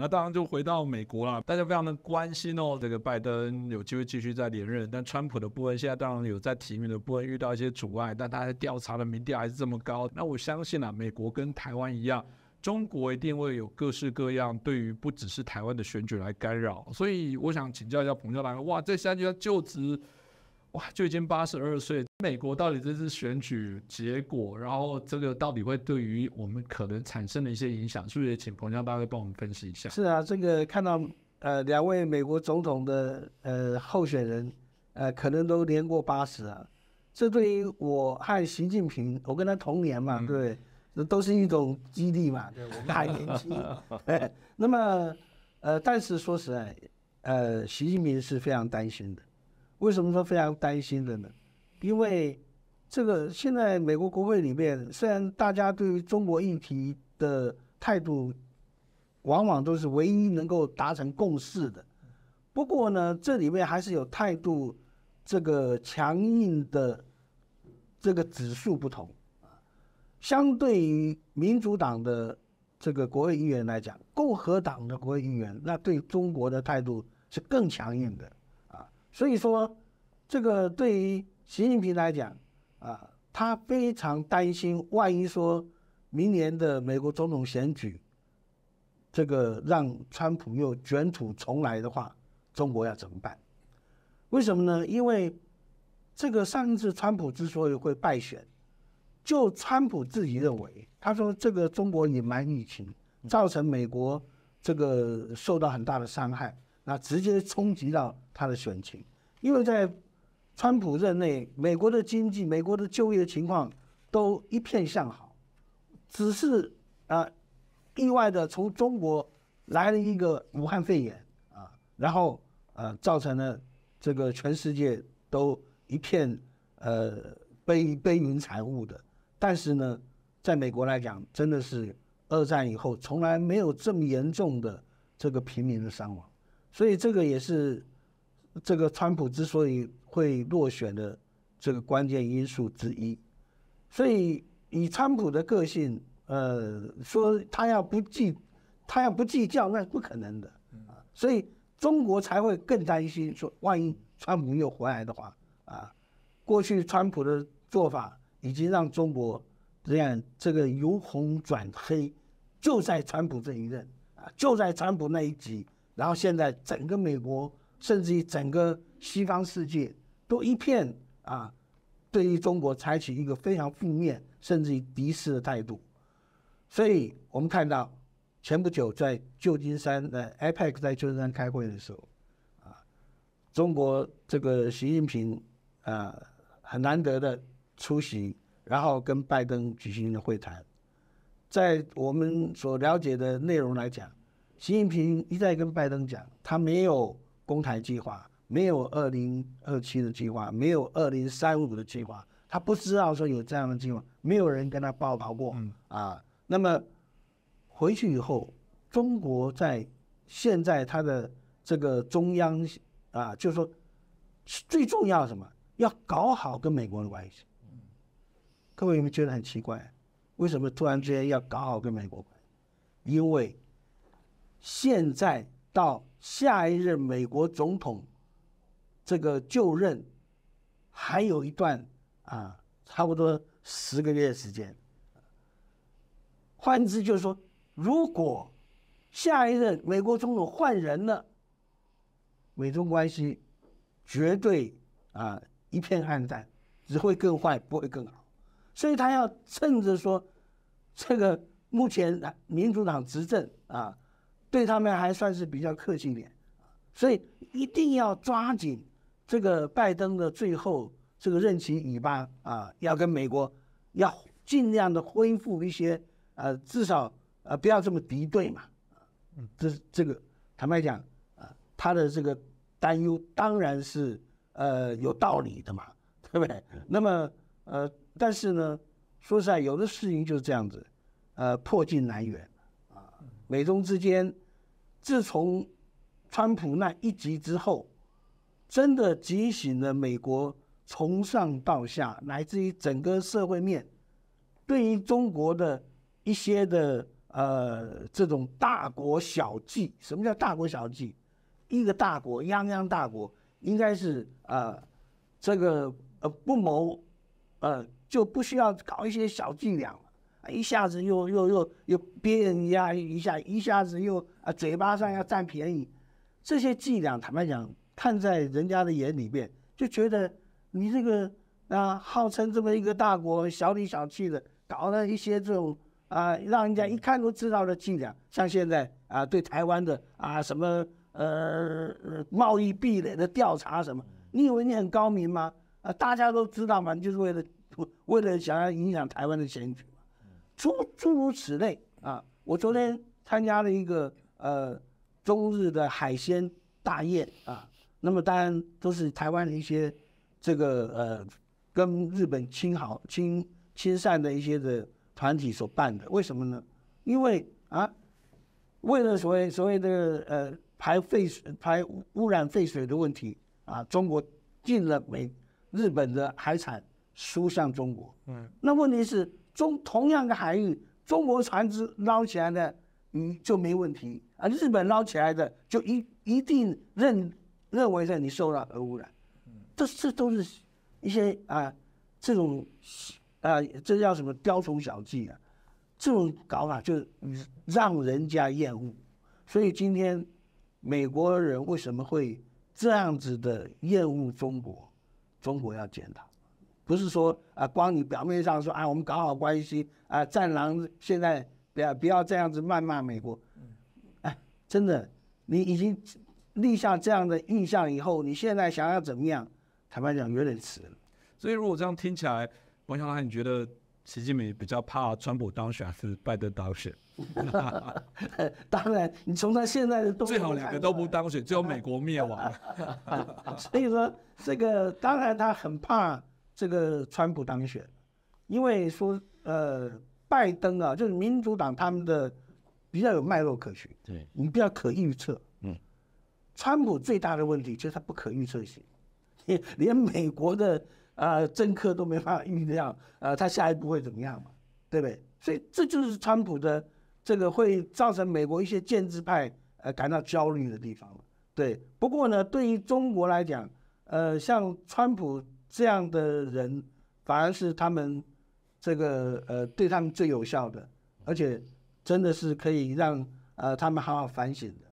那当然就回到美国了，大家非常的关心哦，这个拜登有机会继续再连任，但川普的部分现在当然有在提名的部分遇到一些阻碍，但他在调查的民调还是这么高。那我相信啊，美国跟台湾一样。中国一定会有各式各样对于不只是台湾的选举来干扰，所以我想请教一下彭教授，哇，这现在就职，哇，就已经八十二岁，美国到底这次选举结果，然后这个到底会对于我们可能产生的一些影响，是不是也请彭教授帮我们分析一下？是啊，这个看到呃两位美国总统的呃候选人，呃可能都年过八十啊，这对于我和习近平，我跟他同年嘛，对。这都是一种激励嘛，对，我们还年轻。哎，那么，呃，但是说实在，呃，习近平是非常担心的。为什么说非常担心的呢？因为这个现在美国国会里面，虽然大家对于中国议题的态度，往往都是唯一能够达成共识的，不过呢，这里面还是有态度这个强硬的这个指数不同。相对于民主党的这个国会议员来讲，共和党的国会议员那对中国的态度是更强硬的。所以说，这个对于习近平来讲啊，他非常担心，万一说明年的美国总统选举，这个让川普又卷土重来的话，中国要怎么办？为什么呢？因为这个上一次川普之所以会败选。就川普自己认为，他说这个中国隐瞒疫情，造成美国这个受到很大的伤害，那直接冲击到他的选情。因为在川普任内，美国的经济、美国的就业情况都一片向好，只是啊，意外的从中国来了一个武汉肺炎啊，然后呃，造成了这个全世界都一片呃悲悲云惨雾的。但是呢，在美国来讲，真的是二战以后从来没有这么严重的这个平民的伤亡，所以这个也是这个川普之所以会落选的这个关键因素之一。所以以川普的个性，呃，说他要不计，他要不计较，那是不可能的啊。所以中国才会更担心，说万一川普又回来的话啊，过去川普的做法。已经让中国这样这个由红转黑，就在川普这一任啊，就在川普那一集，然后现在整个美国，甚至于整个西方世界都一片啊，对于中国采取一个非常负面，甚至于敌视的态度。所以我们看到前不久在旧金山的 APEC 在旧金山开会的时候，啊，中国这个习近平啊，很难得的。出席，然后跟拜登举行了会谈，在我们所了解的内容来讲，习近平一再跟拜登讲，他没有攻台计划，没有二零二七的计划，没有二零三五的计划，他不知道说有这样的计划，没有人跟他报告过啊。那么回去以后，中国在现在他的这个中央啊，就是说最重要什么，要搞好跟美国的关系。各位有没有觉得很奇怪？为什么突然之间要搞好跟美国关系？因为现在到下一任美国总统这个就任还有一段啊，差不多十个月时间。换之就是说，如果下一任美国总统换人了，美中关系绝对啊一片暗淡，只会更坏，不会更好。所以他要趁着说，这个目前民主党执政啊，对他们还算是比较客气一点，所以一定要抓紧这个拜登的最后这个任期尾巴啊，要跟美国要尽量的恢复一些呃，至少呃不要这么敌对嘛，嗯，这这个坦白讲啊，他的这个担忧当然是呃有道理的嘛，对不对？那么呃。但是呢，说实在，有的事情就是这样子，呃，破镜难圆啊。美中之间，自从川普那一集之后，真的提醒了美国从上到下，乃至于整个社会面，对于中国的一些的呃这种大国小计。什么叫大国小计？一个大国，泱泱大国，应该是呃这个呃不谋呃就不需要搞一些小伎俩一下子又又又又憋人家一下，一下子又啊嘴巴上要占便宜，这些伎俩坦白讲，看在人家的眼里面，就觉得你这个啊号称这么一个大国，小里小气的，搞了一些这种啊让人家一看都知道的伎俩，像现在啊对台湾的啊什么呃贸易壁垒的调查什么，你以为你很高明吗？啊大家都知道嘛，就是为了为了想要影响台湾的选举。诸诸如此类啊！我昨天参加了一个呃中日的海鲜大宴啊，那么当然都是台湾的一些这个呃跟日本亲好亲亲善的一些的团体所办的。为什么呢？因为啊，为了所谓所谓的呃排废水排污染废水的问题啊，中国进了美日本的海产输向中国。嗯，那问题是？中同样的海域，中国船只捞起来的鱼就没问题啊，日本捞起来的就一一定认认为是你受到核污染，这这都是一些啊这种啊这叫什么雕虫小技啊，这种搞法就让人家厌恶，所以今天美国人为什么会这样子的厌恶中国？中国要检讨。不是说啊，光你表面上说啊，我们搞好关系啊，战狼现在不要不要这样子谩骂美国，哎，真的，你已经立下这样的印象以后，你现在想要怎么样？坦白讲，有点迟了。所以如果这样听起来，王小兰，你觉得习近平比较怕川普当选还是拜登当选？当然，你从他现在的动最好两个都不当选，最后美国灭亡。所以说，这个当然他很怕。这个川普当选，因为说呃，拜登啊，就是民主党他们的比较有脉络可循，对你比较可预测。嗯，川普最大的问题就是他不可预测性，连美国的啊政客都没办法预料呃他下一步会怎么样嘛，对不对？所以这就是川普的这个会造成美国一些建制派呃感到焦虑的地方对，不过呢，对于中国来讲，呃，像川普。这样的人反而是他们这个呃对他们最有效的，而且真的是可以让呃他们好好反省的。